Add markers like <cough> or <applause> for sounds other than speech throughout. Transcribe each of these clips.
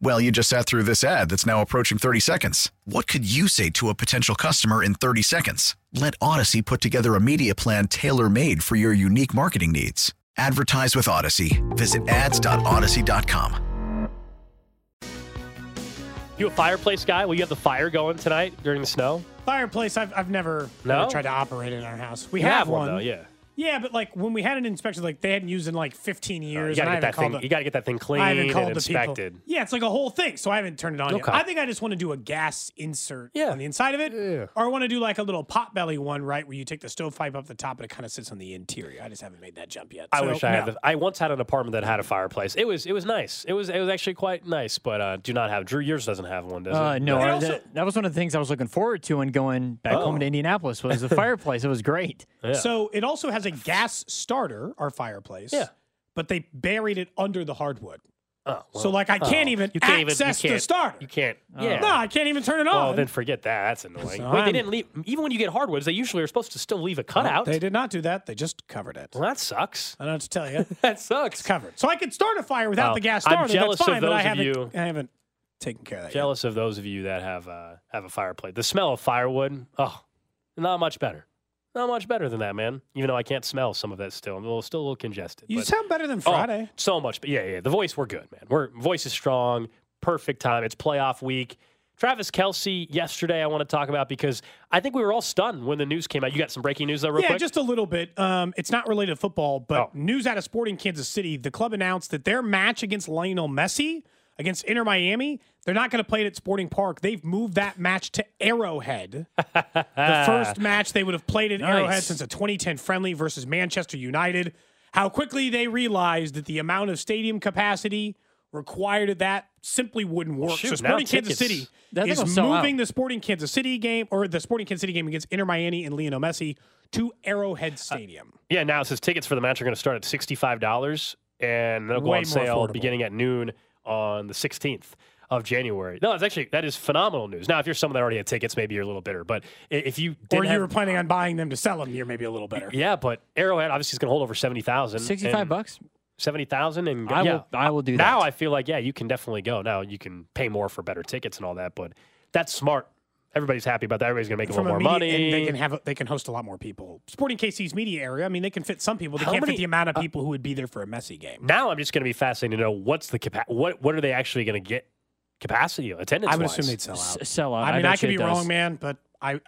Well, you just sat through this ad that's now approaching 30 seconds. What could you say to a potential customer in 30 seconds? Let Audacy put together a media plan tailor made for your unique marketing needs. Advertise with Audacy. Visit ads.audacy.com. You a fireplace guy? Will you have the fire going tonight during the snow? Fireplace, I've, I've never, No? never tried to operate in our house. We You have, have one, one, though, yeah. Yeah, but like when we had an inspection, like they hadn't used in like 15 You years. gotta get that thing. the- You gotta get that thing clean I haven't called and the inspected. people. Yeah, it's like a whole thing. So I haven't turned it on Okay. yet. I think I just want to do a gas insert Yeah. on the inside of it, Yeah. or I want to do like a little pot belly one, right, where you take the stovepipe up the top and it kind of sits on the interior. I just haven't made that jump yet. I wish I had. The, I once had an apartment that had a fireplace. It was it was nice. It was it was actually quite nice. But uh, do not have Drew. Yours doesn't have one, does Uh, it? no, also- that, that was one of the things I was looking forward to when going back home Oh. to Indianapolis was the fireplace. It was great. Yeah. So it also has a gas starter, our fireplace. Yeah. But they buried it under the hardwood. Oh, So like I can't oh. even You can't even- you access the starter. You can't. Yeah. No, I can't even turn it on. Well, then forget that. That's annoying. So Wait, I'm- they didn't leave. Even when you get hardwoods, they usually are supposed to still leave a cutout. They did not do that. They just covered it. well, that sucks. I don't what to tell you. <laughs> That sucks. It's covered. So I could start a fire without Well, the gas starter. I'm jealous That's of fine, but I those of haven't, you- I haven't taken care of that yet. Jealous of those of you that have uh, have a fireplace. The smell of firewood. Oh, not much better. Not much better than that, man. Even though I can't smell some of that still, I'm a little, still a little congested. You but- sound better than Oh, Friday. so much, but yeah, yeah. The voice, we're good, man. We're voice is strong. Perfect time. It's playoff week. Travis Kelce yesterday, I want to talk about because I think we were all stunned when the news came out. You got some breaking news though, real yeah, quick. just a little bit. Um, it's not related to football, but Oh. news out of Sporting Kansas City. The club announced that their match against Lionel Messi against Inter Miami, they're not going to play it at Sporting Park. They've moved that match to Arrowhead. the <laughs> first match they would have played at Arrowhead since a 2010 friendly versus Manchester United. How quickly they realized that the amount of stadium capacity required of that simply wouldn't work. shoot, so Sporting Kansas City is out. moving the Sporting Kansas City game or the Sporting Kansas City game against Inter Miami and Lionel Messi to Arrowhead uh, Stadium. yeah, now it says tickets for the match are going to start at sixty-five dollars, and they'll go Way on sale affordable. beginning at noon on the sixteenth of January. No, it's actually that is phenomenal news. Now, if you're someone that already had tickets, maybe you're a little bitter, but if you did or you have- were planning on buying them to sell them, you're maybe a little better. yeah, but Arrowhead obviously is going to hold over seventy thousand. Sixty-five bucks. seventy thousand, and I yeah, will. I will do now that. Now I feel like yeah, you can definitely go. Now you can pay more for better tickets and all that, but that's smart. Everybody's happy about that. Everybody's gonna make a From little a more media, money. and they can have a, they can host a lot more people. Sporting KC's media area. I mean, they can fit some people. They How can't many- fit the amount of uh, people who would be there for a messy game. now I'm just gonna be fascinated to know what's the capa- what what are they actually gonna get capacity attendance? I would wise? assume they'd sell out. S- sell out. I mean, I, bet could be does. wrong, man, but I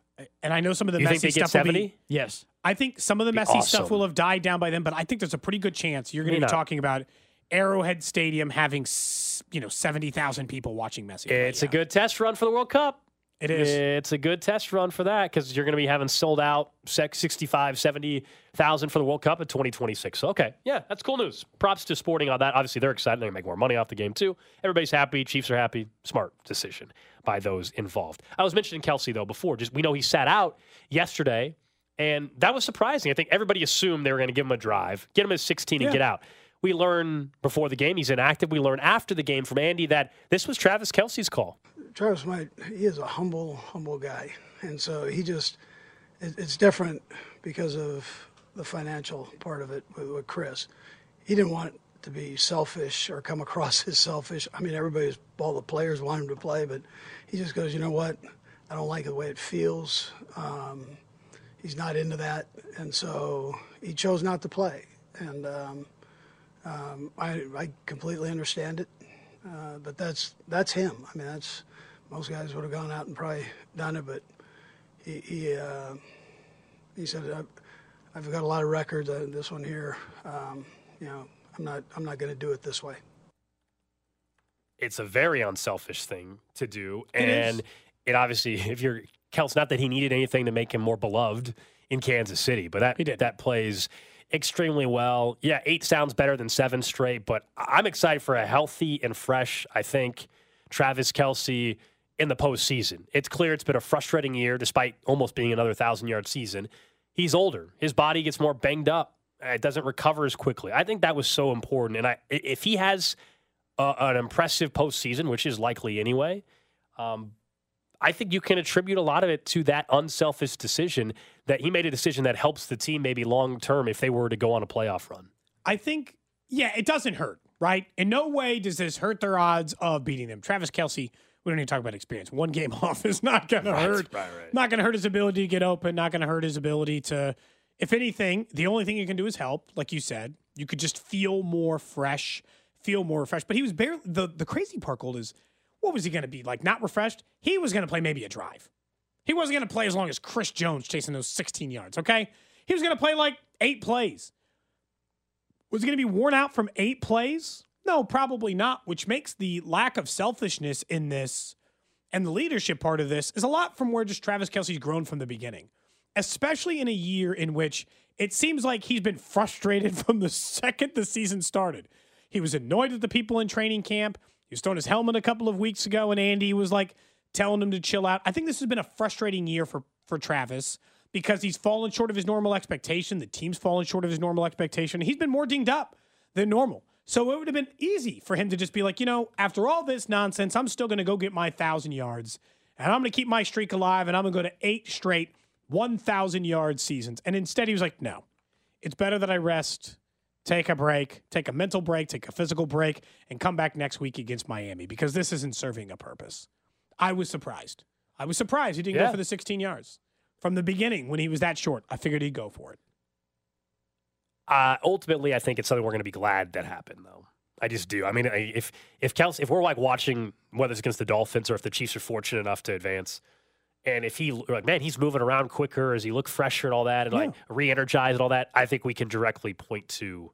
and I know some of the You Messi think they get stuff will be. Yes. I think some of the Be Messi stuff will have died down by then, but I think there's a pretty good chance you're going to be not. talking about Arrowhead Stadium having s- you know seventy thousand people watching Messi. play. It's a Yeah. good test run for the World Cup. It is. It's a good test run for that because you're going to be having sold out sec- 65, 70,000 for the World Cup in 2026. So, okay. Yeah, that's cool news. Props to Sporting on that. Obviously, they're excited. They're going to make more money off the game, too. Everybody's happy. Chiefs are happy. Smart decision by those involved. I was mentioning Kelce, though, before. Just We know he sat out yesterday, and that was surprising. I think everybody assumed they were going to give him a drive, get him at 16 and get out. We learn before the game he's inactive. We learn after the game from Andy that this was Travis Kelce's call. Travis might he is a humble humble guy. And so he just it, it's different because of the financial part of it with, with chris. He didn't want to be selfish or come <laughs> across as selfish. I mean everybody's all the players want him to play but he just goes you know what? I don't like the way it feels. Um, he's not into that. And so he chose not to play. And um, um, I, I completely understand it. Uh, but that's that's him. I mean, that's most guys would have gone out and probably done it, but he he, uh, he said, I, I've got a lot of records. Uh, this one here, um, you know, I'm not I'm not going to do it this way. It's a very unselfish thing to do, It and is. it obviously, <laughs> if you're Kels, not that he needed anything to make him more beloved in Kansas City, but that He did. that plays extremely well. Yeah, eight sounds better than seven straight, but I'm excited for a healthy and fresh. I think Travis Kelce in the postseason. It's clear it's been a frustrating year, despite almost being another thousand yard season. He's older. His body gets more banged up. It doesn't recover as quickly. I think that was so important. And i- if he has a, an impressive postseason, which is likely anyway, um, I think you can attribute a lot of it to that unselfish decision that he made a decision that helps the team maybe long term if they were to go on a playoff run. I think, yeah, it doesn't hurt, right? In no way does this hurt their odds of beating them. Travis Kelce, we don't need to talk about experience. One game <laughs> off is not going to hurt. right. Not going to hurt his ability to get open. Not going to hurt his ability to, if anything, the only thing you can do is help. Like you said, you could just feel more fresh, feel more refreshed. But he was barely the the crazy part Gold is, what was he going to be like? Not refreshed. He was going to play maybe a drive. He wasn't going to play as long as Chris Jones chasing those 16 yards. Okay, he was going to play like eight plays. Was he going to be worn out from eight plays? No, probably not, which makes the lack of selfishness in this and the leadership part of this is a lot from where just Travis Kelce's grown from the beginning, especially in a year in which it seems like he's been frustrated <laughs> from the second the season started. He was annoyed at the people in training camp. He was throwing his helmet a couple of weeks ago, and Andy was like telling him to chill out. I think this has been a frustrating year for, for Travis because he's fallen short of his normal expectation. The team's fallen short of his normal expectation. He's been more dinged up than normal. So it would have been easy for him to just be like, you know, after all this nonsense, I'm still going to go get my thousand yards and I'm going to keep my streak alive and I'm going to go to eight straight 1,000 yard seasons. And instead, he was like, no, it's better that I rest, take a break, take a mental break, take a physical break, and come back next week against Miami because this isn't serving a purpose. I was surprised. I was surprised he didn't Yeah. go for the 16 yards. From the beginning, when he was that short, I figured he'd go for it. Uh, ultimately, I think it's something we're going to be glad that happened, though. I just do. I mean, if if Kelce, if we're like watching whether it's against the Dolphins or if the Chiefs are fortunate enough to advance, and if he like, man, he's moving around quicker, as he look fresher and all that, and like re-energized and all that, I think we can directly point to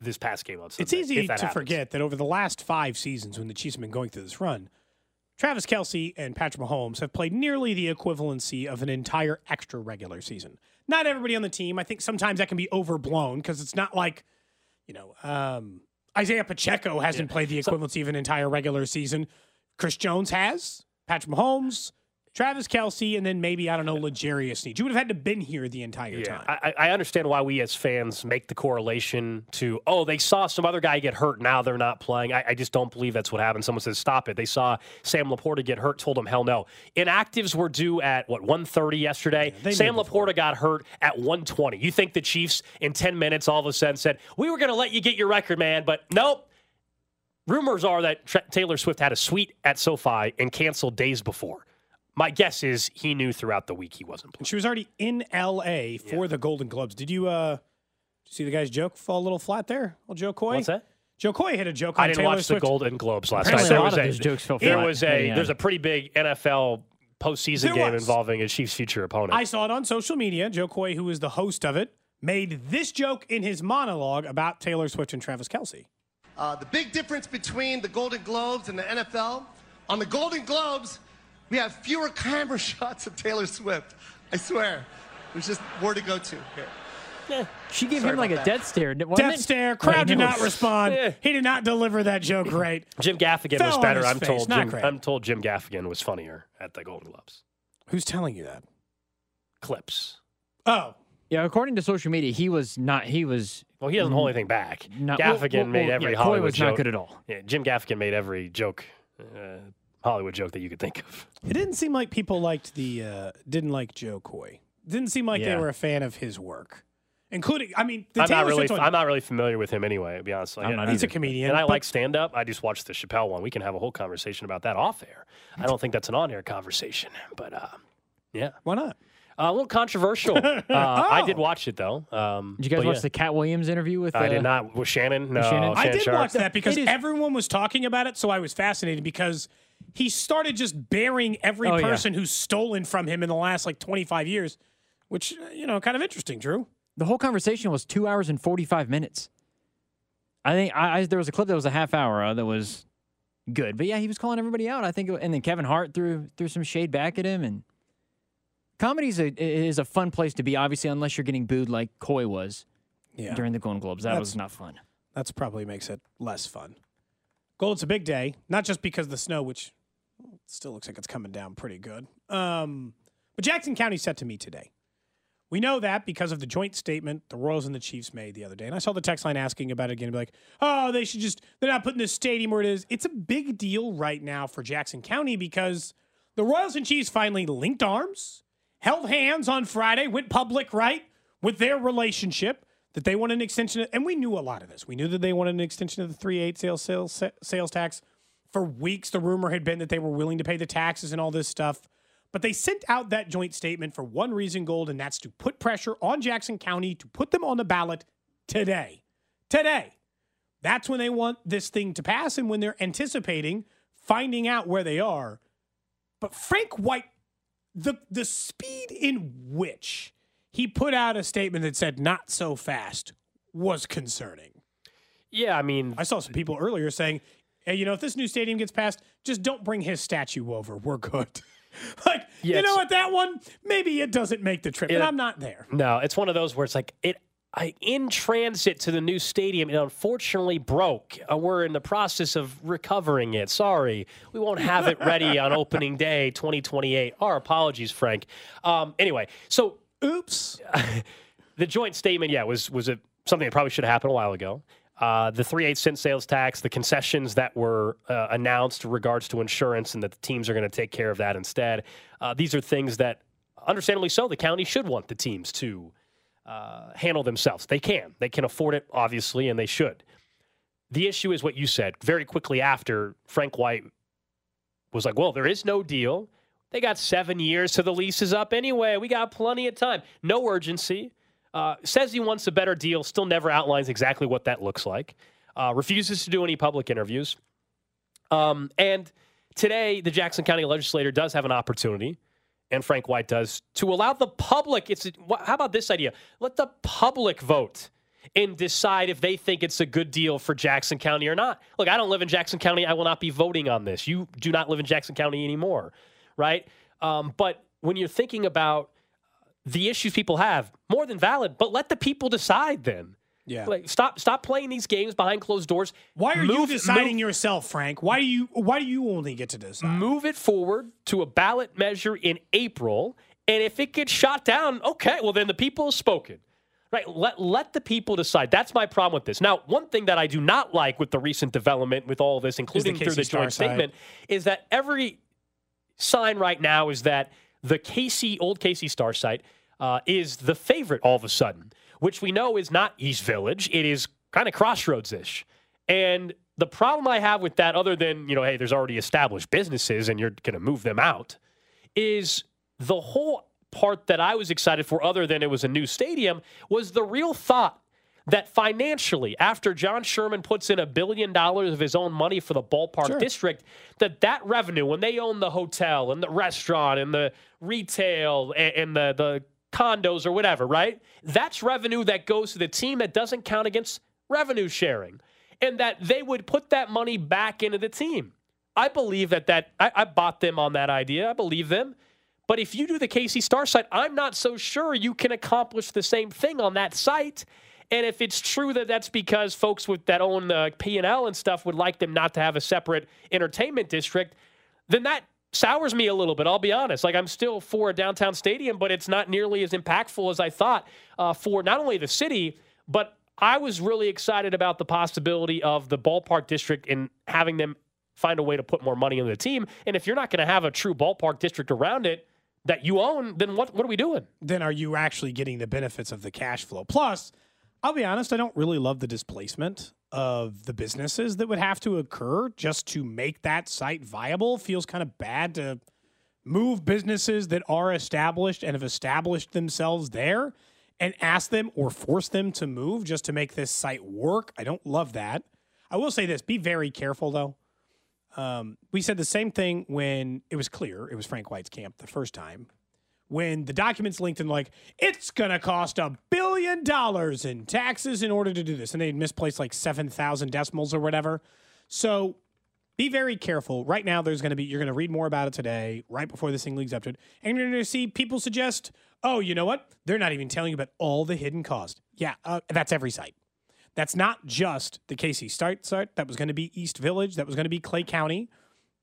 this past game on Sunday. It's easy to happens. forget that over the last five seasons, when the Chiefs have been going through this run, Travis Kelce and Patrick Mahomes have played nearly the equivalency of an entire extra regular season. Not everybody on the team. I think sometimes that can be overblown because it's not like, you know, um, Isaiah Pacheco hasn't played the equivalency of an entire regular season. Chris Jones has, Patrick Mahomes, Travis Kelce, and then maybe, I don't know, L'Jarius Sneed. You would have had to been here the entire Yeah, time. I, I understand why we as fans make the correlation to, oh, they saw some other guy get hurt, now they're not playing. I, I just don't believe that's what happened. Someone says, stop it. They saw Sam Laporta get hurt, told him, hell no. Inactives were due at, what, 1.30 yesterday? they Sam. Laporta got hurt at 1.20. You think the Chiefs in 10 minutes all of a sudden said, we were going to let you get your record, man, but nope. Rumors are that Taylor Swift had a suite at SoFi and canceled days before. My guess is he knew throughout the week he wasn't playing. She was already in L.A. for the Golden Globes. Did you uh, see the guy's joke fall a little flat there? Well, Jo Koy. What's that? Jo Koy hit a joke on I didn't Taylor watch Swift. the Golden Globes last Apparently night. a There lot was of those jokes fell there flat was a the end. there's a pretty big NFL postseason There game was. involving a Chiefs' future opponent. I saw it on social media. Jo Koy, who is the host of it, made this joke in his monologue about Taylor Swift and Travis Kelce. Uh, the big difference between the Golden Globes and the NFL, on the Golden Globes, we have fewer camera <laughs> shots of Taylor Swift. I swear. There's just more to go to here. She gave Sorry him like a about that. death stare. wasn't Death it? stare. Crowd did not respond. Yeah. He did not deliver that joke right. <laughs> Jim Gaffigan Fell was better. I'm face. told. Not Jim, great. I'm told Jim Gaffigan was funnier at the Golden Globes. Who's telling you that? Clips. Oh, Yeah, according to social media, he was not. He was Well, he doesn't hold anything back. not. well, Gaffigan well, made every yeah, Koy Hollywood was joke. not good at all. Yeah, Jim Gaffigan made every joke, uh, Hollywood joke that you could think of. it didn't seem like people liked the uh, didn't like Jo Koy. Didn't seem like they were a fan of his work, including. I mean, the I'm Taylor not really. Swift one. I'm not really familiar with him anyway. To be honest, I'm not he's a comedian, and I like stand up. I just watched the Chappelle one. We can have a whole conversation about that off air. I don't think that's an on air conversation, but uh, yeah, Why not? Uh, a little controversial. <laughs> uh, I did watch it though. Um, Did you guys watch yeah. the Katt Williams interview with? I uh, did not. Was Shannon? No, Shannon? I did Sharpe. watch that because everyone was talking about it, so I was fascinated because he started just burying every Oh, yeah. person who's stolen from him in the last like 25 years. which uh, you know, kind of interesting. Drew. The whole conversation was two hours and 45 minutes. I think I, I there was a clip that was a half hour uh, that was good, but yeah, he was calling everybody out. I think, it- and then Kevin Hart threw threw some shade back at him, and comedy is a is a fun place to be. Obviously, unless you're getting booed like Koy was Yeah, during the Golden Globes, that That's- was not fun. that's probably makes it less fun. Gold's a big day, not just because of the snow, which still looks like it's coming down pretty good. Um, but Jackson County set to meet today. We know that because of the joint statement the Royals and the Chiefs made the other day. And I saw the text line asking about it again, and be like, oh, they should just, they're not putting this stadium where it is. It's a big deal right now for Jackson County because the Royals and Chiefs finally linked arms, held hands on Friday, went public, right, with their relationship that they wanted an extension. And we knew a lot of this. We knew that they wanted an extension of the 3 8 sales, sales, sales tax. For weeks, the rumor had been that they were willing to pay the taxes and all this stuff. But they sent out that joint statement for one reason, Gold, and that's to put pressure on Jackson County to put them on the ballot today. Today. That's when they want this thing to pass and when they're anticipating finding out where they are. But Frank White, the the speed in which he put out a statement that said not so fast was concerning. Yeah, I mean, I saw some people earlier saying, hey, you know, if this new stadium gets passed, just don't bring his statue over. We're good. <laughs> like, Yeah, you know what, that one, maybe it doesn't make the trip, but Yeah. I'm not there. no, it's one of those where it's like it. I in transit to the new stadium, it unfortunately broke. Uh, we're in the process of recovering it. Sorry, we won't have it ready on <laughs> opening day, 2028. Our apologies, Frank. Um, anyway, so Oops. <laughs> the joint statement, yeah, was was a, something that probably should have happened a while ago. Uh, the three eight cent sales tax, the concessions that were uh, announced regards to insurance, and that the teams are going to take care of that instead. Uh, these are things that, understandably so, the county should want the teams to uh, handle themselves. They can, they can afford it, obviously, and they should. The issue is what you said very quickly after Frank White was like, "Well, there is no deal." They got seven years till the lease is up anyway. We got plenty of time. No urgency. Uh, says he wants a better deal. Still never outlines exactly what that looks like. Uh, refuses to do any public interviews. Um, and today, the Jackson County legislator does have an opportunity, and Frank White does, to allow the public. It's how about this idea? Let the public vote and decide if they think it's a good deal for Jackson County or not. Look, I don't live in Jackson County. I will not be voting on this. You do not live in Jackson County anymore, right? Um, but when you're thinking about the issues people have, more than valid, but let the people decide then. Yeah. Like stop stop playing these games behind closed doors. Why are you deciding move- yourself, Frank? Why do you why do you only get to decide? move it forward to a ballot measure in April. And if it gets shot down, okay, well, then the people have spoken. Right? Let, let the people decide. That's my problem with this. Now, one thing that I do not like with the recent development with all this, including through Casey the joint side. statement, is that every sign right now is that the Casey, old KC Star site, uh, is the favorite all of a sudden, which we know is not East Village. It is kind of crossroads ish. And the problem I have with that, other than, you know, hey, there's already established businesses and you're going to move them out, is the whole part that I was excited for, other than it was a new stadium, was the real thought that financially, after John Sherman puts in a billion dollars of his own money for the ballpark district, that that revenue, when they own the hotel and the restaurant and the retail and, and the the condos or whatever, right? That's revenue that goes to the team that doesn't count against revenue sharing, and that they would put that money back into the team. I believe that that I, I bought them on that idea. I believe them. But if you do the KC Star site, I'm not so sure you can accomplish the same thing on that site. And if it's true that that's because folks with that own uh, P&L and stuff would like them not to have a separate entertainment district, then that sours me a little bit. I'll be honest. Like I'm still for a downtown stadium, but it's not nearly as impactful as I thought uh, for not only the city, but I was really excited about the possibility of the ballpark district and having them find a way to put more money into the team. And if you're not going to have a true ballpark district around it that you own, then what what are we doing? then are you actually getting the benefits of the cash flow? Plus, I'll be honest, I don't really love the displacement of the businesses that would have to occur just to make that site viable. Feels kind of bad to move businesses that are established and have established themselves there and ask them or force them to move just to make this site work. I don't love that. I will say this be very careful though. Um, we said the same thing when it was clear it was Frank White's camp the first time when the documents linked and like it's gonna cost a billion dollars in taxes in order to do this, and they misplaced like seven thousand decimals or whatever. So be very careful. Right now, there's to be, you're to read more about it today, right before this thing leaks up to it. And you're to see people suggest, oh, you know what? They're not even telling you about all the hidden cost. Yeah, uh, that's every site. That's not just the KC Start site. That was going to be East Village. That was going to be Clay County.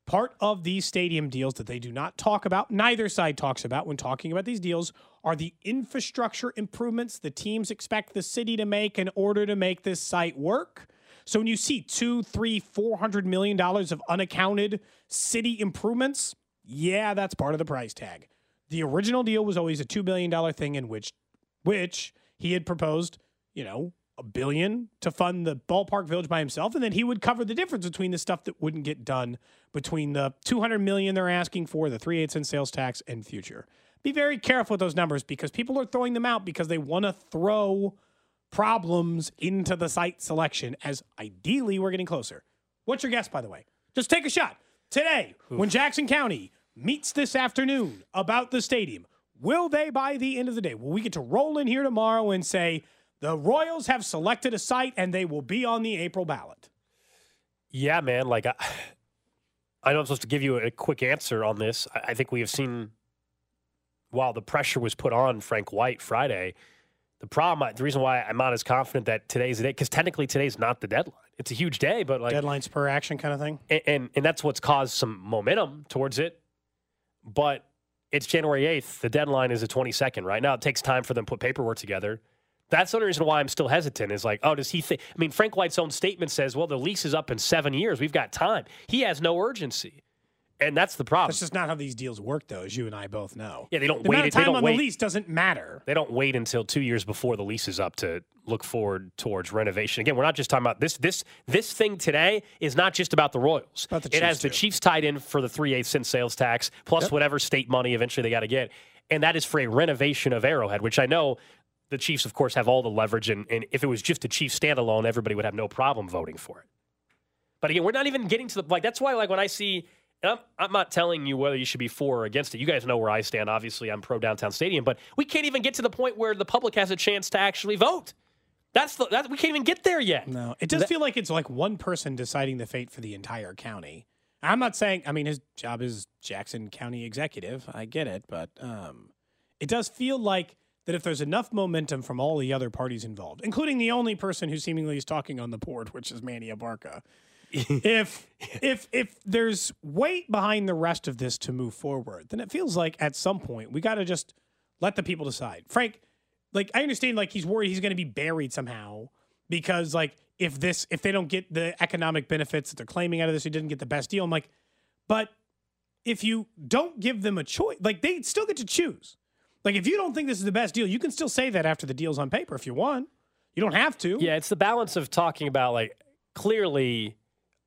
Part of these stadium deals that they do not talk about, neither side talks about when talking about these deals, are the infrastructure improvements the teams expect the city to make in order to make this site work. So when you see two, three, four hundred million dollars of unaccounted city improvements, yeah, that's part of the price tag. The original deal was always a two billion dollar thing in which which he had proposed, you know, a billion to fund the ballpark village by himself, and then he would cover the difference between the stuff that wouldn't get done between the 200 million they're asking for, the 3 8 cent sales tax, and future. Be very careful with those numbers because people are throwing them out because they want to throw problems into the site selection as ideally we're getting closer. What's your guess, by the way? Just take a shot. Today, when Jackson County meets this afternoon about the stadium, will they, by the end of the day, will we get to roll in here tomorrow and say, the Royals have selected a site and they will be on the April ballot? Yeah, man. Like, I, I know I'm supposed to give you a quick answer on this. I, I think we have seen, while the pressure was put on Frank White Friday, the problem, the reason why I'm not as confident that today's the day, because technically today's not the deadline. It's a huge day, but like deadlines per action kind of thing. And, and and that's what's caused some momentum towards it. But it's January 8th. The deadline is the 22nd. Right now, it takes time for them to put paperwork together. That's the only reason why I'm still hesitant. Is like, oh, does he think? I mean, Frank White's own statement says, well, the lease is up in seven years. We've got time. He has no urgency. And that's the problem. That's just not how these deals work, though, as you and I both know. Yeah, they don't the wait. Amount of time on wait. the lease doesn't matter. They don't wait until two years before the lease is up to look forward towards renovation. Again, we're not just talking about this. This this thing today is not just about the Royals. About the it has Chiefs, the. Chiefs tied in for the three eighths cent sales tax plus whatever state money eventually they got to get, and that is for a renovation of Arrowhead, which I know. The Chiefs, of course, have all the leverage, and, and if it was just a Chiefs standalone, everybody would have no problem voting for it. But again, we're not even getting to the like. That's why, like, when I see, and I'm I'm not telling you whether you should be for or against it. You guys know where I stand. Obviously, I'm pro downtown stadium, but we can't even get to the point where the public has a chance to actually vote. That's the that we can't even get there yet. No, it does feel like it's like one person deciding the fate for the entire county. I'm not saying. I mean, his job is Jackson County executive. I get it, but um, it does feel like that if there's enough momentum from all the other parties involved, including the only person who seemingly is talking on the board, which is Manny Abarca, <laughs> if if if there's weight behind the rest of this to move forward, then it feels like at some point we got to just let the people decide. Frank, like I understand, like he's worried he's going to be buried somehow because like if this if they don't get the economic benefits that they're claiming out of this, he didn't get the best deal. I'm like, but if you don't give them a choice, like they still get to choose. Like if you don't think this is the best deal, you can still say that after the deal's on paper if you want. You don't have to. Yeah, it's the balance of talking about like clearly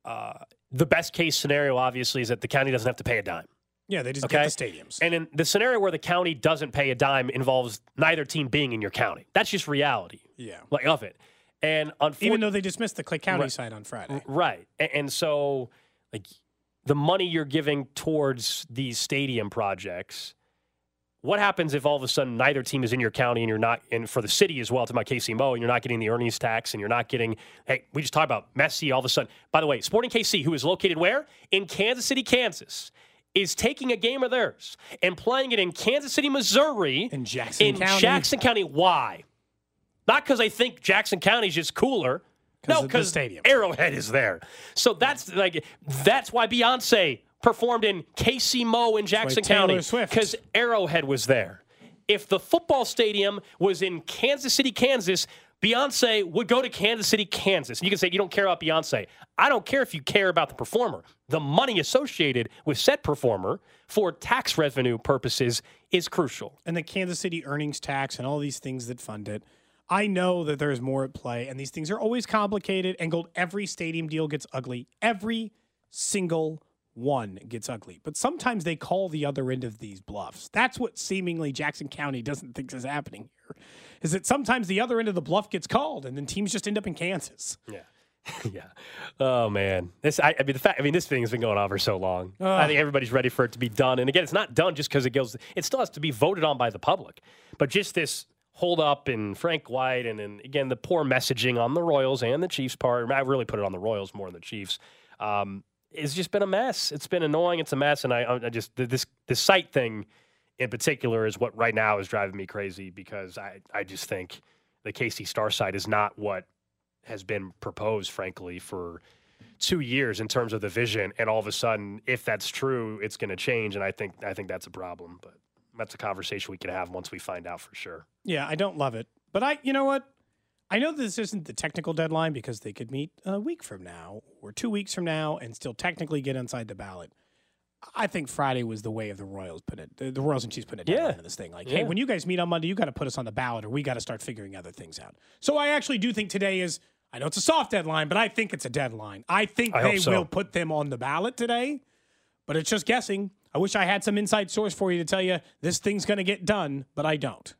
uh, the best case scenario, obviously, is that the county doesn't have to pay a dime. Yeah, they just Okay. get the stadiums. And in the scenario where the county doesn't pay a dime involves neither team being in your county. That's just reality, yeah. like of it. And unfortunately, Even though they dismissed the Clay County Right. side on Friday. Right. A- And so, like, the money you're giving towards these stadium projects, what happens if all of a sudden neither team is in your county and you're not, and for the city as well, to my KCMO, and you're not getting the earnings tax and you're not getting, hey, we just talked about Messi all of a sudden. By the way, Sporting KC, who is located where? In Kansas City, Kansas. Is taking a game of theirs and playing it in Kansas City, Missouri, In Jackson in County. Jackson County. Why? Not because I think Jackson County is just cooler. No, because stadium. Arrowhead is there. So that's like that's why Beyonce performed in KC Mo in Jackson County because Arrowhead was there. If the football stadium was in Kansas City, Kansas, Beyonce would go to Kansas City, Kansas. And you can say you don't care about Beyonce. I don't care if you care about the performer. The money associated with said performer for tax revenue purposes is crucial. and the Kansas City earnings tax and all these things that fund it. I know that there's more at play, and these things are always complicated. And gold, every stadium deal gets ugly. Every single one gets ugly. But sometimes they call the other end of these bluffs. That's what seemingly Jackson County doesn't think is happening here. Is that sometimes the other end of the bluff gets called, and then teams just end up in Kansas. Yeah. <laughs> yeah. Oh man, this I, I mean the fact I mean this thing has been going on for so long. I think everybody's ready for it to be done. And again, it's not done just because it goes. It still has to be voted on by the public. But just this hold up and Frank White and, and again the poor messaging on the Royals and the Chiefs part. I really put it on the Royals more than the Chiefs. Um, it's just been a mess. It's been annoying. It's a mess, and I, I just this this site thing in particular is what right now is driving me crazy because I I just think the KC Star site is not what has been proposed, frankly, for two years in terms of the vision. And all of a sudden, if that's true, it's going to change. And I think I think that's a problem. But that's a conversation we can have once we find out for sure. Yeah, I don't love it. But I, you know what? I know this isn't the technical deadline because they could meet a week from now or two weeks from now and still technically get inside the ballot. I think Friday was the way of the Royals put it. The, Royals and Chiefs put a deadline Yeah. in this thing. Like, Yeah. hey, when you guys meet on Monday, you got to put us on the ballot, or we got to start figuring other things out. So I actually do think today is. I know it's a soft deadline, but I think it's a deadline. I think I they so. will put them on the ballot today, but it's just guessing. I wish I had some inside source for you to tell you this thing's going to get done, but I don't.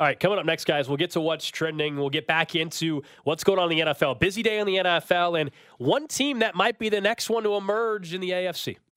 All right, coming up next, guys, we'll get to what's trending. We'll get back into what's going on in the NFL. Busy day in the NFL, and one team that might be the next one to emerge in the AFC.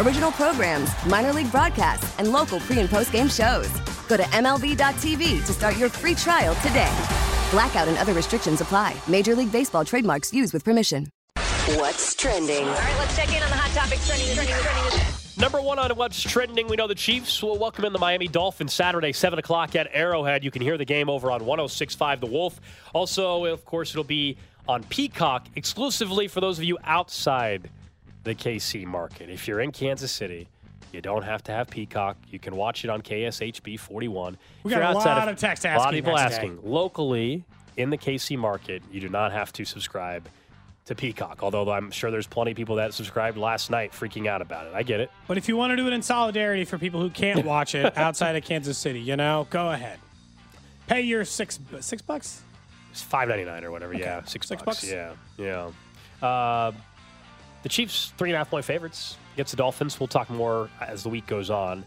original programs, minor league broadcasts, and local pre and post game shows. Go to MLB.tv to start your free trial today. Blackout and other restrictions apply. Major League Baseball trademarks used with permission. What's trending? All right, let's check in on the hot topics trending, trending, trending. Number one on what's trending, we know the Chiefs will welcome in the Miami Dolphins Saturday, 7 o'clock at Arrowhead. You can hear the game over on 106.5 The Wolf. Also, of course, it'll be on Peacock exclusively for those of you outside the KC market. If you're in Kansas City, you don't have to have Peacock. You can watch it on KSHB 41. We got a lot of text asking. A lot of people next day. asking. Locally, in the KC market, you do not have to subscribe to Peacock. Although I'm sure there's plenty of people that subscribed last night freaking out about it. I get it. But if you want to do it in solidarity for people who can't <laughs> watch it outside of Kansas City, you know, go ahead. Pay your six six bucks. It's five ninety nine or whatever. Yeah, six, Six bucks. bucks? Yeah, yeah. Uh, the Chiefs three and a half point favorites against the Dolphins. We'll talk more as the week goes on.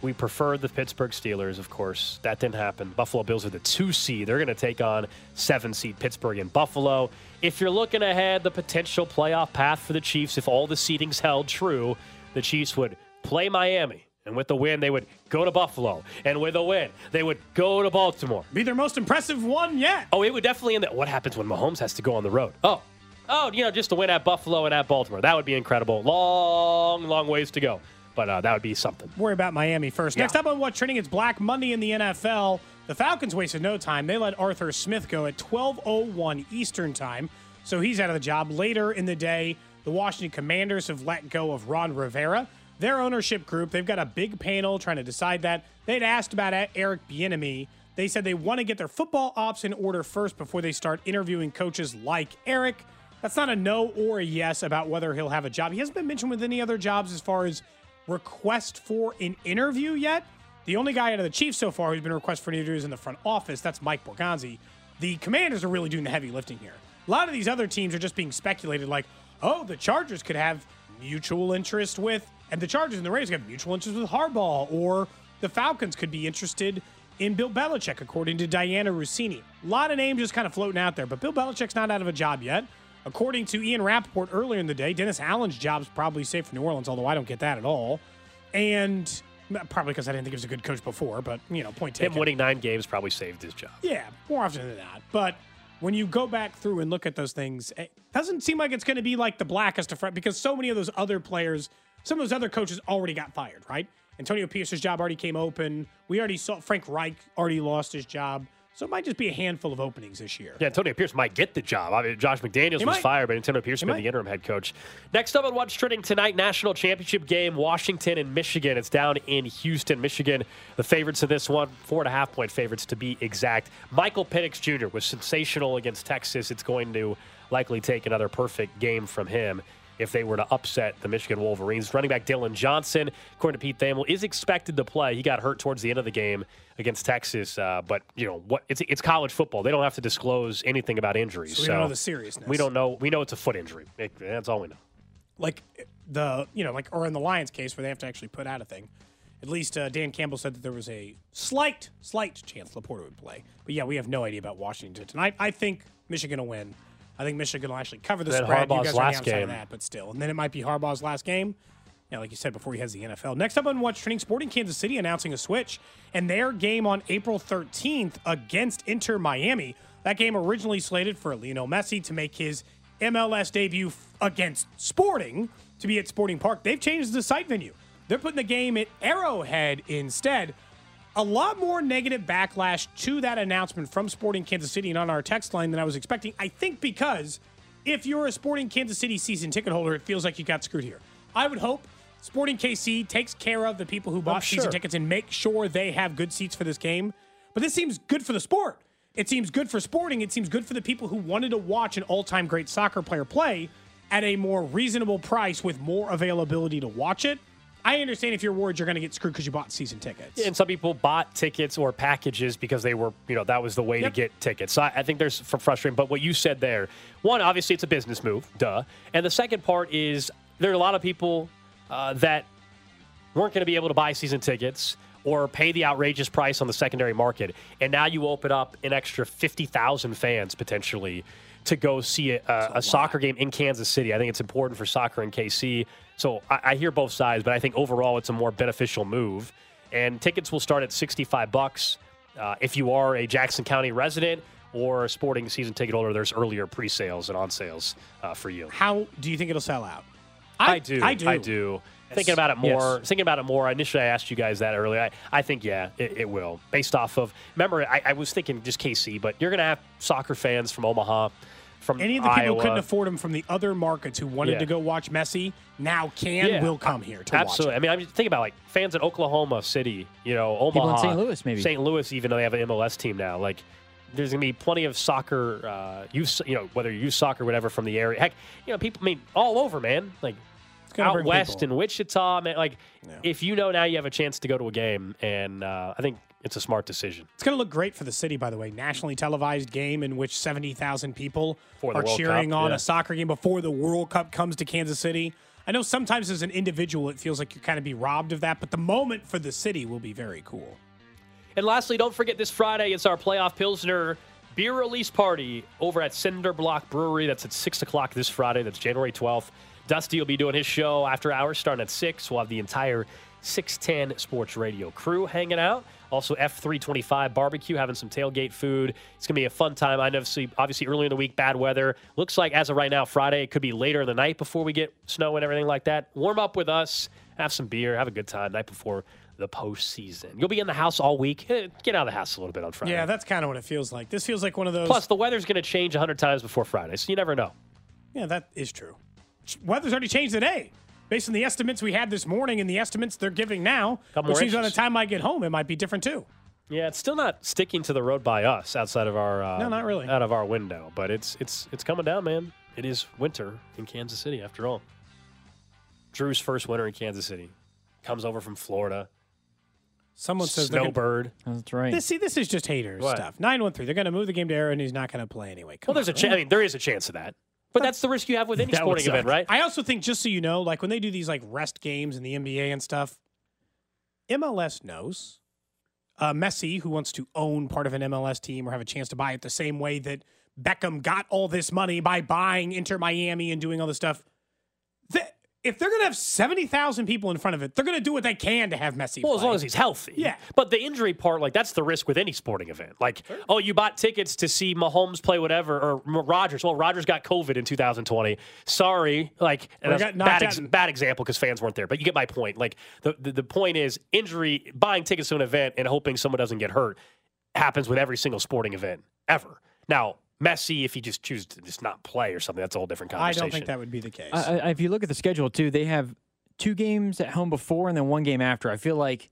We prefer the Pittsburgh Steelers, of course. That didn't happen. Buffalo Bills are the two seed. They're going to take on seven seed Pittsburgh and Buffalo. If you're looking ahead, the potential playoff path for the Chiefs, if all the seedings held true, the Chiefs would play Miami. And with the win, they would go to Buffalo. And with a win, they would go to Baltimore. Be their most impressive one yet. Oh, it would definitely end that. What happens when Mahomes has to go on the road? Oh, oh, you know, just to win at Buffalo and at Baltimore. That would be incredible. Long, long ways to go. But uh, that would be something. Worry about Miami first. Yeah. Next up on what's trending, it's Black Monday in the NFL. The Falcons wasted no time. They let Arthur Smith go at 12:01 Eastern time, so he's out of the job. Later in the day, the Washington Commanders have let go of Ron Rivera. Their ownership group, they've got a big panel trying to decide that. They'd asked about Eric Bieniemy. They said they want to get their football ops in order first before they start interviewing coaches like Eric. That's not a no or a yes about whether he'll have a job. He hasn't been mentioned with any other jobs as far as request for an interview yet. The only guy out of the Chiefs so far who's been requested for an interview is in the front office. That's Mike Borgonzi. The Commanders are really doing the heavy lifting here. A lot of these other teams are just being speculated like, oh, the Chargers could have mutual interest with, and the Chargers and the Raiders have mutual interest with Harbaugh, or the Falcons could be interested in Bill Belichick, according to Dianna Russini. A lot of names just kind of floating out there, but Bill Belichick's not out of a job yet. According to Ian Rapoport earlier in the day, Dennis Allen's job's probably safe for New Orleans, although I don't get that at all. And uh, probably because I didn't think he was a good coach before, but, you know, point taken. Him winning nine games probably saved his job. Yeah, more often than not. But when you go back through and look at those things, it doesn't seem like it's going to be like the blackest of front because so many of those other players some of those other coaches already got fired, right? Antonio Pierce's job already came open. We already saw Frank Reich already lost his job. So it might just be a handful of openings this year. Yeah, Antonio Pierce might get the job. I mean, Josh McDaniels He was might. fired, but Antonio Pierce He been might. the interim head coach. Next up on What's Trending tonight, national championship game, Washington and Michigan. It's down in Houston, Michigan. The favorites in this one, four and a half point favorites to be exact. Michael Penix Jr. was sensational against Texas. It's going to likely take another perfect game from him if they were to upset the Michigan Wolverines. Running back Dillon Johnson, according to Pete Thamel, is expected to play. He got hurt towards the end of the game against Texas, uh, but you know what? It's it's college football. They don't have to disclose anything about injuries. So we don't know the seriousness. We don't know. We know it's a foot injury. It- that's all we know. like the you know like or in the Lions case where they have to actually put out a thing. At least uh, Dan Campbell said that there was a slight slight chance Laporta would play. But yeah, we have no idea about Washington tonight. I think Michigan will win. I think Michigan will actually cover the Then spread. Harbaugh's you guys are last game. that, but still. And then it might be Harbaugh's last game. Yeah, like you said before, he has the NFL. Next up on What's Trending, Sporting Kansas City announcing a switch, and their game on April 13th against Inter Miami. That game originally slated for Lionel Messi to make his MLS debut f- against Sporting to be at Sporting Park. They've changed the site venue. They're putting the game at Arrowhead instead. A lot more negative backlash to that announcement from Sporting Kansas City and on our text line than I was expecting. I think because if you're a Sporting Kansas City season ticket holder, it feels like you got screwed here. I would hope Sporting KC takes care of the people who bought oh, season tickets and make sure they have good seats for this game. But this seems good for the sport. It seems good for sporting. It seems good for the people who wanted to watch an all time great soccer player play at a more reasonable price with more availability to watch it. I understand if you're worried you're going to get screwed because you bought season tickets. And some people bought tickets or packages because they were, you know, that was the way Yep. to get tickets. So I, I think there's fr- frustrating. But what you said there, one, obviously it's a business move, duh. And the second part is there are a lot of people uh, that weren't going to be able to buy season tickets or pay the outrageous price on the secondary market. And now you open up an extra 50,000 fans potentially to go see a, a, a soccer game in Kansas City. I think it's important for soccer in KC. So I, I hear both sides, but I think overall it's a more beneficial move. And tickets will start at 65 bucks. Uh, if you are a Jackson County resident or a sporting season ticket holder, there's earlier pre-sales and on sales uh, for you. How do you think it'll sell out? I, do. I do. I do. Thinking about it more, Yes. thinking about it more. Initially, I asked you guys that earlier. I, I think, yeah, it, it will. Based off of, remember, I, I was thinking just KC, but you're going to have soccer fans from Omaha, from Any of the people Iowa. who couldn't afford them from the other markets who wanted Yeah. to go watch Messi now can Yeah. will come here to Absolutely. watch. I mean, I'm just thinking about like fans in Oklahoma City, you know, Omaha, in St. Louis, maybe. St. Louis, even though they have an MLS team now. Like, there's gonna be plenty of soccer, uh, youth, you know, whether you use soccer, or whatever, from the area. Heck, you know, people, I mean, all over, man. Like gonna out west people. in Wichita, man. Like, if you know now you have a chance to go to a game, and uh, I think it's a smart decision. It's going to look great for the city, by the way. Nationally televised game in which 70,000 people are World cheering Cup, on yeah. a soccer game before the World Cup comes to Kansas City. I know sometimes as an individual, it feels like you kind of be robbed of that, but the moment for the city will be very cool. And lastly, don't forget this Friday, it's our playoff Pilsner beer release party over at Cinder Block Brewery. That's at 6 o'clock this Friday. That's January 12th. Dusty will be doing his show after hours starting at 6. We'll have the entire 610 Sports Radio crew hanging out. Also, F325 barbecue, having some tailgate food. It's going to be a fun time. I know, obviously, obviously, early in the week, bad weather. Looks like as of right now, Friday, it could be later in the night before we get snow and everything like that. Warm up with us, have some beer, have a good time night before the postseason. You'll be in the house all week. Eh, Get out of the house a little bit on Friday. Yeah, that's kind of what it feels like. This feels like one of those. Plus, the weather's going to change 100 times before Friday, so you never know. yeah, that is true. Weather's already changed today. Based on the estimates we had this morning and the estimates they're giving now, Couple which more means by the time I get home, it might be different too. Yeah, it's still not sticking to the road by us outside of our uh, No, not really. out of our window, but it's it's it's coming down, man. It is winter in Kansas City after all. Drew's first winter in Kansas City comes over from Florida. Someone says they're gonna- Snowbird. That's right. This see, this is just haters What? stuff. Nine one three. They're going to move the game to Arrow, and he's not going to play anyway. Come Well, there's a on, chance. I mean, there is a chance of that, but that's the risk you have with any That would sporting event, right? I also think, just so you know, like when they do these like rest games in the NBA and stuff, MLS knows. Uh, Messi, who wants to own part of an MLS team or have a chance to if they're going to have 70,000 people in front of it, they're going to do what they can to have Messi. Well, as long as he's healthy. Yeah. But the injury part, like that's the risk with any sporting event. Like, oh, you bought tickets to see Mahomes play whatever, or Rodgers. Well, Rodgers got COVID in 2020. Sorry, like Or that's got bad, ex- bad example because fans weren't there. But you get my point. Like the, the the point is injury, buying tickets to an event and hoping someone doesn't get hurt happens with every single sporting event ever. Now. Messi, if he just chooses to just not play or something, that's a whole different conversation. I don't think that would be the case. I, I, if you look at the schedule too, they have two games at home before and then one game after. I feel like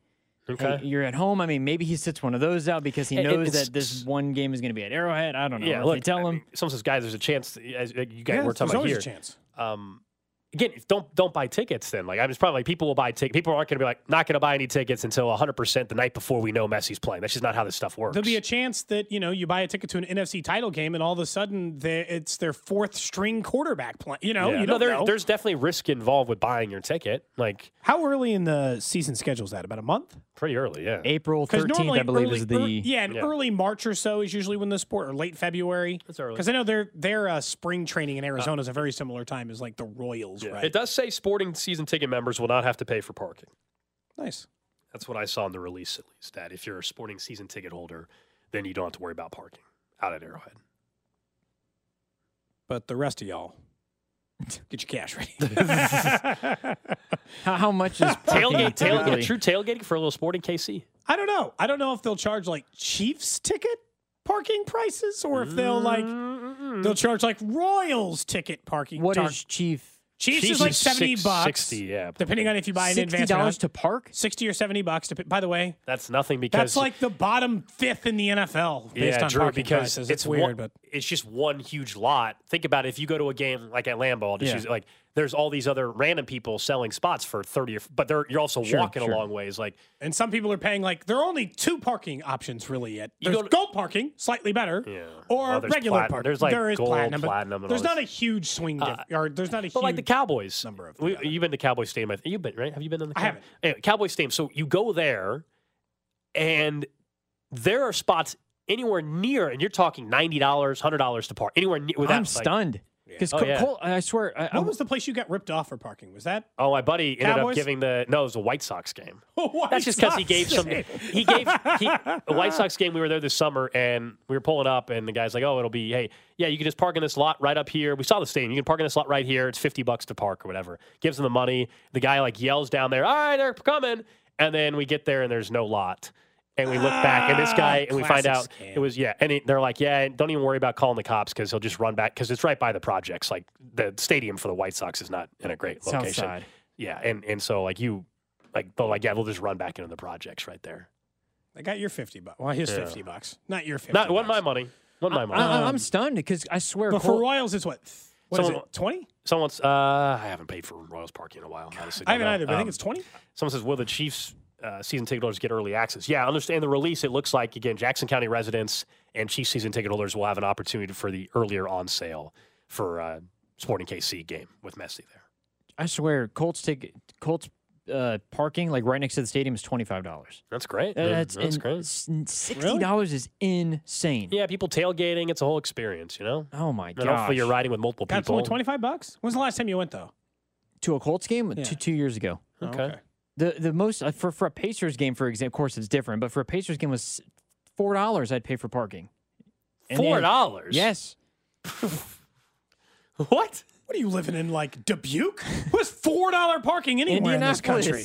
Okay. hey, you're at home. I mean, maybe he sits one of those out because he knows it's- that this one game is going to be at Arrowhead. I don't know. Yeah, if look, they tell I him. mean, someone says, guys, there's a chance. As uh, you guys Yeah, we're talking there's about always here. a chance. Um, again, don't don't buy tickets. Then, like I'm just probably like people will buy tickets. People aren't going to be like not going to buy any tickets until 100 percent the night before we know Messi's playing. That's just not how this stuff works. There'll be a chance that you know you buy a ticket to an NFC title game, and all of a sudden it's their fourth string quarterback play. You know, Yeah. you no, there, know. there's definitely risk involved with buying your ticket. Like How early in the season schedule is that? About a month? Pretty early, yeah. April 13th, I believe, early, is the. ear- yeah, and Yeah. early March or so is usually when the sport, or late February. That's early. Because I know their their uh, spring training in Arizona is a very similar time as like the Royals, Yeah. right? It does say sporting season ticket members will not have to pay for parking. nice. That's what I saw in the release, at least. That if you're a sporting season ticket holder, then you don't have to worry about parking out at Arrowhead. But the rest of y'all, get your cash ready. <laughs> How, how much is Tailgate, tailgate, true tailgating for a little sporting KC. I don't know. I don't know if they'll charge like Chiefs ticket parking prices or if they'll like they'll charge like Royals ticket parking. What charge. is Chief? Chiefs, Chiefs is like is seventy six- bucks, 60, yeah. depending on if you buy in advance. or dollars to park? sixty or seventy bucks. To, by the way, That's nothing because that's like the bottom fifth in the NFL based yeah, on Drew, parking because prices. it's It's weird, one, but it's just one huge lot. Think about it. If you go to a game like at Lambeau, I'll just Yeah. use it, like there's all these other random people selling spots for thirty, or, but they're you're also Sure, walking sure. a long ways. Like and some people are paying like there are only two parking options really yet. You There's go to- gold parking, slightly better, Yeah. or oh, Well, regular plat- parking. there's, like, there is gold, platinum, platinum, there's not a huge swing. Uh, diff- or there's not a But huge like the Cowboys, number of we, you've been to Cowboy Stadium. You've been right. Have you been in the? I haven't. Anyway, Cowboy Stadium. So you go there, and there are spots anywhere near, and you're talking ninety dollars, hundred dollars to park anywhere near. Without, I'm like- stunned. Because Oh, yeah. I swear, I, What I'm- was the place you got ripped off for parking? Was that Oh, my buddy ended up giving the no. It was a White Sox game. <laughs> White That's just because he gave some. He gave he, <laughs> a White Sox game. We were there this summer, and we were pulling up, and the guy's like, "Oh, it'll be hey, yeah, you can just park in this lot right up here. We saw the stadium. You can park in this lot right here. It's fifty bucks to park or whatever." Gives him the money. The guy like yells down there, "All right, they're coming!" And then we get there, and there's no lot. And we look back, and this guy, and we find out scam. it was yeah. And it, they're like, yeah, don't even worry about calling the cops because he'll just run back because it's right by the projects. Like the stadium for the White Sox is not in a great South location. side. Yeah, and and so like you, like they're like yeah, they'll just run back into the projects right there. I got your fifty bucks. Well, his Yeah. fifty bucks, not your fifty. Not wasn't my money. Wasn't my money. I, am stunned because I swear. But for Royals, it's what? What is Someone- it? Twenty? Someone's. Uh, I haven't paid for Royals parking in a while. Honestly, I haven't know. either, but I think Um, it's twenty. Someone says, will the Chiefs uh, season ticket holders get early access? Yeah, I understand the release. It looks like again, Jackson County residents and Chief season ticket holders will have an opportunity for the earlier on sale for uh, Sporting KC game with Messi there. I swear, Colts ticket, Colts uh, parking like right next to the stadium is twenty five dollars. That's great. Uh, that's that's great. Sixty dollars is insane. Yeah, people tailgating. It's a whole experience, you know. Oh my god! hopefully you're riding with multiple God, it's people. only twenty five bucks. When's the last time you went though? to a Colts game Yeah. two two years ago. Okay. The the most uh, for for a Pacers game, for example, of course it's different, but for a Pacers game was four dollars. I'd pay for parking. And four dollars. Yes. <laughs> What? What are you living in like Dubuque? <laughs> What's four dollar parking anywhere in this country?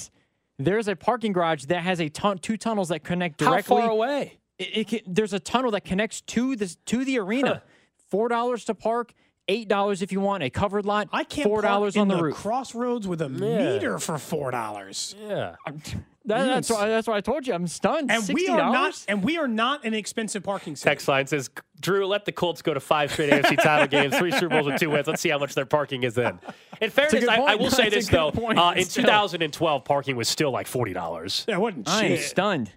There's a parking garage that has a ton, two tunnels that connect directly. How far away? It, it can, there's a tunnel that connects to the to the arena. Four dollars to park, eight dollars if you want a covered lot. I can't four dollars on the, the roof. crossroads with a meter for four dollars. Yeah. That- that's why that's why I told you I'm stunned. And we are not and we are not an expensive parking city. Text line says, Drew, let the Colts go to five straight AFC <laughs> title games, three Super Bowls, and two wins. Let's see how much their parking is then. In fairness, I, I point. will say That's this, though. Uh, in still. 2012, parking was still like $40. Yeah, it wasn't cheap. I am stunned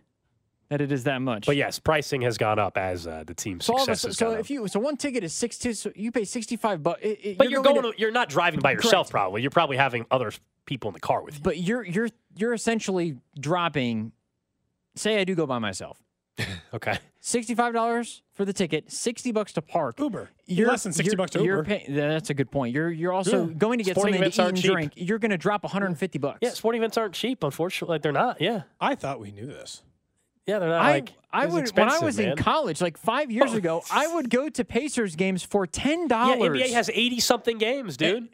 that it is that much. But yes, pricing has gone up as uh, the team's so all of a success sudden, has so gone up. if you so one ticket is sixty, so you pay sixty five bucks. But you're, going, to, you're not driving by yourself, Correct. probably. You're probably having other people in the car with you. but you're you're you're essentially dropping. Say I do go by myself. <laughs> Okay. Sixty-five dollars for the ticket, sixty bucks to park. Uber. You're, Less than 60 you're- bucks to you're Uber. pay- that's a good point. You're you're also Yeah. going to get Sporting something events to eat aren't and cheap. drink. You're going to drop 150 bucks. Yeah, sporting events aren't cheap. Unfortunately, like they're not. Yeah, I thought we knew this. Yeah, they're not. I, like I would when I was man. in college, like five years oh. ago, I would go to Pacers games for ten Yeah, dollars. NBA has eighty something games, dude.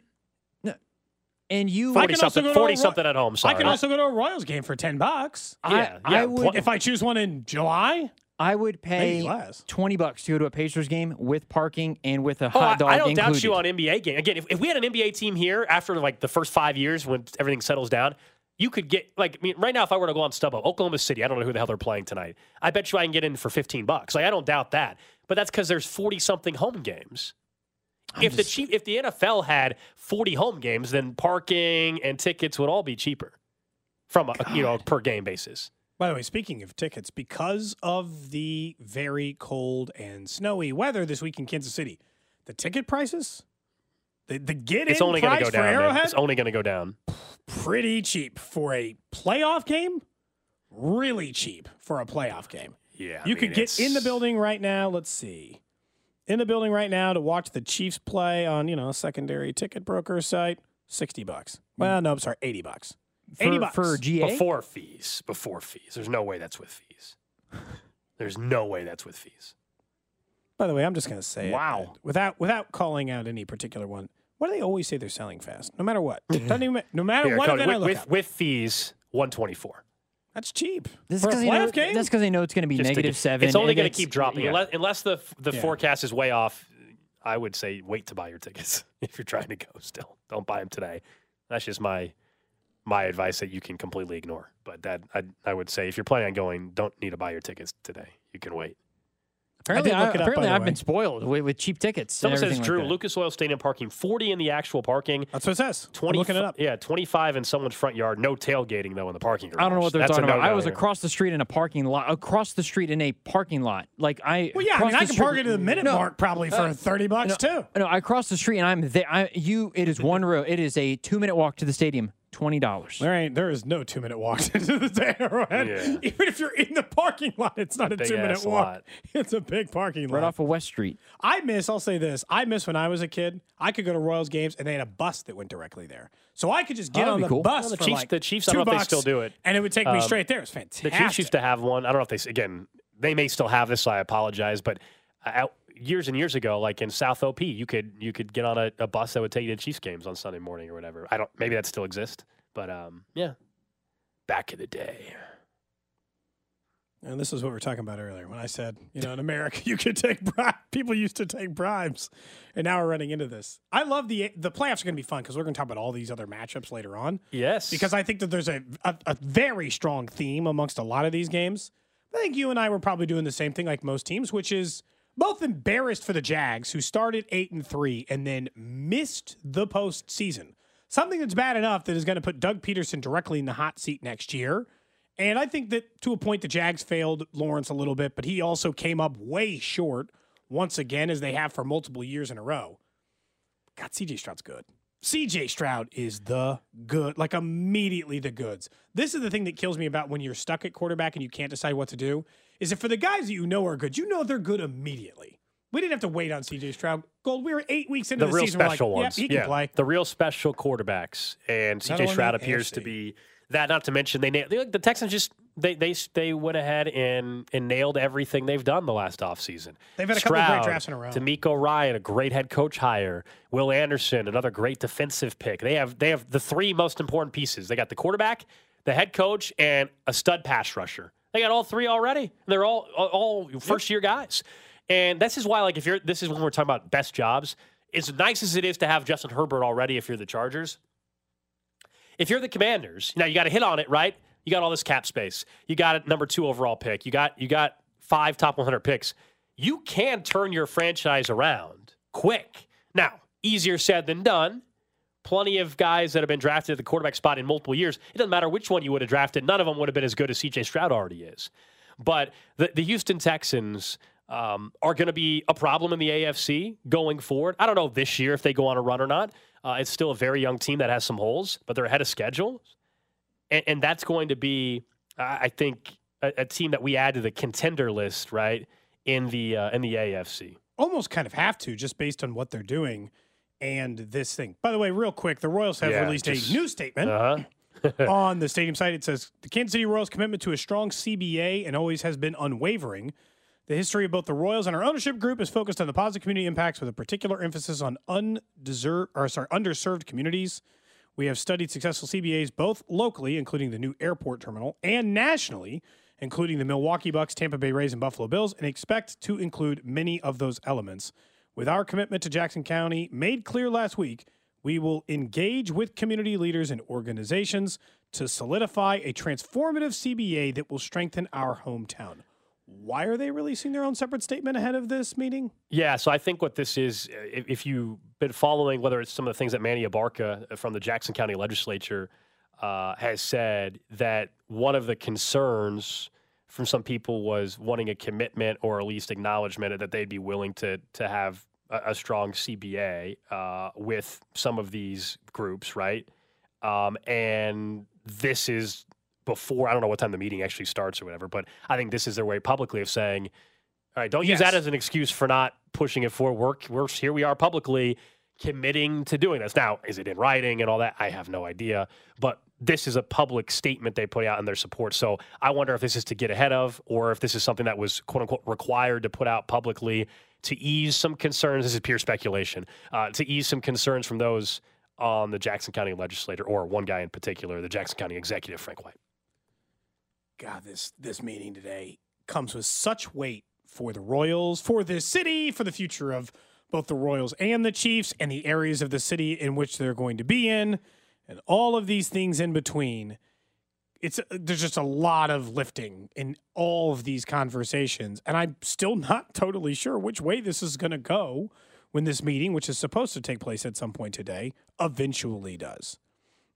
and you I Forty can also something. go to a Forty something at home. Sorry. I can also go to a Royals game for 10 bucks. I, Yeah, I would If I choose one in July, I would pay twenty bucks to go to a Pacers game with parking and with a Oh, hot I, dog I don't included. doubt you on NBA game. Again, if, if we had an NBA team here after like the first five years when everything settles down, you could get like I mean, right now. If I were to go on StubHub, Oklahoma City, I don't know who the hell they're playing tonight. I bet you I can get in for fifteen bucks. Like I don't doubt that, but that's because there's forty something home games. if the cheap, if the NFL had forty home games, then parking and tickets would all be cheaper from a you know per game basis. By the way, speaking of tickets, because of the very cold and snowy weather this week in Kansas City, the ticket prices, the, the get It's in only going price to go for down. man. It's only going to go down. Pretty cheap for a playoff game. Really cheap for a playoff game. Yeah, I you mean, could get in the building right now. Let's see, in the building right now to watch the Chiefs play on you know a secondary ticket broker site. Sixty bucks. Well, no, I'm sorry, eighty bucks. for, Eighty bucks for GA. Before fees. Before fees. There's no way that's with fees. <laughs> There's no way that's with fees. By the way, I'm just going to say Wow. uh, without without calling out any particular one. Why do they always say they're selling fast? No matter what, Doesn't mm-hmm. even, no matter Here, what Cody, event I with, look with, at. with fees, 124. That's cheap That's for a because they, know, playoff game. that's 'cause they know it's going to be Just to negative get- seven. It's only and going to keep dropping. yeah. Unless, unless the, the Yeah. forecast is way off, I would say wait to buy your tickets <laughs> if you're trying to go still. Don't buy them today. That's just my my advice that you can completely ignore. But that I, I would say if you're planning on going, don't need to buy your tickets today. You can wait. Apparently, I I, apparently up, I've way. been spoiled with, with cheap tickets. and Someone says, everything like Drew. Lucas Oil Stadium parking, 40 in the actual parking. That's what it says. 20, I'm looking it up. Yeah, 25 in someone's front yard. No tailgating, though, in the parking garage. I don't know what they're That's talking about. I no-no was here. across the street in a parking lot. Across the street in a parking lot. Like I. Well, yeah, I mean, I can street- park it to the minute No, mark probably for uh, thirty bucks no, too. No, I crossed the street and I'm there. I, you, it is one row. It is a two minute walk to the stadium. Twenty dollars. There ain't there is no two minute walk <laughs> into the Arrowhead. Yeah. Even if you're in the parking lot, it's not a Big two minute walk. lot. <laughs> It's a big parking lot. Right off of West Street. I miss, I'll say this. I miss when I was a kid. I could go to Royals games and they had a bus that went directly there. So I could just get Oh, on the cool. bus Well, the for Chiefs- like the Chiefs, I two don't know if they still do it. And it would take me Um, straight there. It's The fantastic. The Chiefs used to have one. I don't know if they again they may still have this. So I apologize, but out, years and years ago, like in South OP, you could you could get on a, a bus that would take you to Chiefs games on Sunday morning or whatever. I don't. Maybe that still exists, but um, yeah, back in the day. And this is what we were talking about earlier when I said, you know, in America <laughs> you could take bribes. People used to take bribes, and now we're running into this. I love the the playoffs are going to be fun because we're going to talk about all these other matchups later on. Yes, Because I think that there's a, a a very strong theme amongst a lot of these games. I think you and I were probably doing the same thing like most teams, which is both embarrassed for the Jags, who started eight and three and then missed the postseason. Something that's bad enough that is going to put Doug Pederson directly in the hot seat next year. And I think that to a point, the Jags failed Lawrence a little bit, but he also came up way short once again, as they have for multiple years in a row. God, CJ Stroud's good. CJ Stroud is the good, like immediately the goods. This is the thing that kills me about when you're stuck at quarterback and you can't decide what to do. Is that for the guys that you know are good, you know they're good immediately. We didn't have to wait on CJ Stroud. Gold, we were eight weeks into the the, real season. we're special like, ones. Yeah, he can play. The real special quarterbacks, and CJ one Stroud the appears to be that. Not to mention they nailed, the Texans just they they they went ahead and and nailed everything they've done the last offseason. They've had a couple of great Stroud, drafts in a row. DeMeco Ryan, a great head coach hire. Will Anderson, another great defensive pick. They have they have the three most important pieces. They got the quarterback, the head coach, and a stud pass rusher. They got all three already. They're all all, first year guys. And this is why, like, if you're this is when we're talking about best jobs. As nice as it is to have Justin Herbert already, if you're the Chargers, if you're the Commanders, now you got to hit on it, right? You got all this cap space. You got a number two overall pick. You got you got five top 100 picks. You can turn your franchise around quick. Now, easier said than done. Plenty of guys that have been drafted at the quarterback spot in multiple years. It doesn't matter which one you would have drafted. None of them would have been as good as CJ Stroud already is. But the, the Houston Texans um, are going to be a problem in the AFC going forward. I don't know this year if they go on a run or not. Uh, it's still a very young team that has some holes, but they're ahead of schedule. And, and that's going to be, I think, a, a team that we add to the contender list, right? in the uh, in the AFC. Almost kind of have to, just based on what they're doing and this thing. By the way, real quick, the Royals have Yeah, released just- a new statement Uh-huh. <laughs> on the stadium site. It says the Kansas City Royals' commitment to a strong CBA and always has been unwavering. The history of both the Royals and our ownership group is focused on the positive community impacts with a particular emphasis on undeserved or sorry, underserved communities. We have studied successful CBAs both locally, including the new airport terminal, and nationally, including the Milwaukee Bucks, Tampa Bay Rays, and Buffalo Bills, and expect to include many of those elements. With our commitment to Jackson County made clear last week, we will engage with community leaders and organizations to solidify a transformative CBA that will strengthen our hometown. Why are they releasing their own separate statement ahead of this meeting? Yeah, so I think what this is, if, if you've been following, whether it's some of the things that Manny Abarca from the Jackson County Legislature uh, has said, that one of the concerns from some people was wanting a commitment or at least acknowledgement that they'd be willing to to have a, a strong CBA uh, with some of these groups, right? Um, and this is before I don't know what time the meeting actually starts or whatever, but I think this is their way publicly of saying, all right, don't use that as an excuse for not pushing it forward. We're, we're here. We are publicly committing to doing this. Now, is it in writing and all that? I have no idea. But this is a public statement they put out in their support. So I wonder if this is to get ahead of, or if this is something that was quote unquote required to put out publicly to ease some concerns. This is pure speculation. Uh, to ease some concerns from those on the Jackson County legislator, or one guy in particular, the Jackson County executive, Frank White. God, this this meeting today comes with such weight for the Royals, for this city, for the future of both the Royals and the Chiefs, and the areas of the city in which they're going to be in, and all of these things in between. It's there's just a lot of lifting in all of these conversations, and I'm still not totally sure which way this is going to go when this meeting, which is supposed to take place at some point today, eventually does.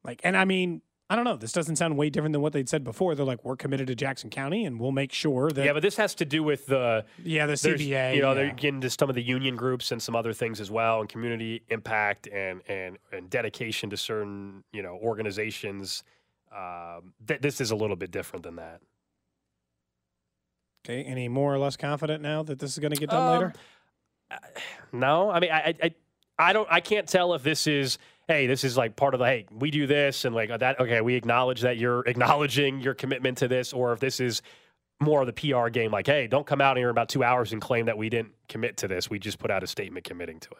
Like, and I mean, I don't know. This doesn't sound way different than what they'd said before. They're like, we're committed to Jackson County, and we'll make sure that Yeah, but this has to do with the yeah, the CBA. You know, yeah. they're getting into some of the union groups and some other things as well, and community impact and and and dedication to certain you know organizations. Um, th- this is a little bit different than that. okay. Any more or less confident now that this is going to get done Um, later? <sighs> No, I mean, I, I- I don't, I can't tell if this is, hey, this is like part of the, hey, we do this and like that. Okay, we acknowledge that you're acknowledging your commitment to this, or if this is more of the PR game, like, hey, don't come out here in about two hours and claim that we didn't commit to this. We just put out a statement committing to it.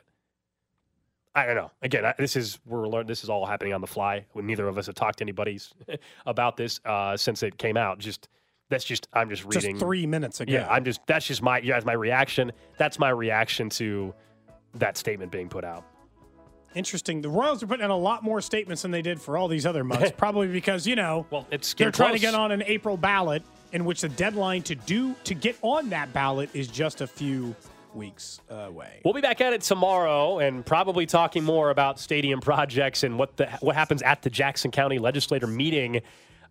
I don't know. Again, I, this is we're learning. This is all happening on the fly. When neither of us have talked to anybody <laughs> about this uh, since it came out. Just that's just I'm just Just reading. three minutes ago. Yeah, I'm just that's just my yeah, that's my reaction. That's my reaction to that statement being put out. Interesting. The Royals are putting out a lot more statements than they did for all these other months, <laughs> probably because you know Well, it's they're trying to get on an April ballot, in which the deadline to do to get on that ballot is just a few weeks away. We'll be back at it tomorrow and probably talking more about stadium <laughs> projects and what the what happens at the Jackson County Legislator meeting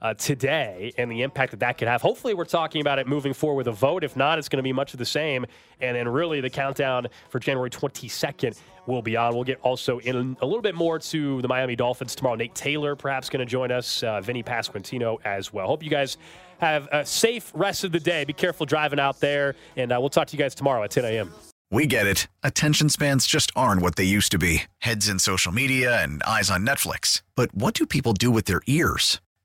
uh, today and the impact that that could have. Hopefully, we're talking about it moving forward with a vote. If not, it's going to be much of the same. And then, really, the countdown for January 22nd will be on. We'll get also in a little bit more to the Miami Dolphins tomorrow. Nate Taylor perhaps going to join us, uh, Vinny Pasquantino as well. Hope you guys have a safe rest of the day. Be careful driving out there, and uh, we'll talk to you guys tomorrow at 10 a.m. We get it. Attention spans just aren't what they used to be heads in social media and eyes on Netflix. But what do people do with their ears?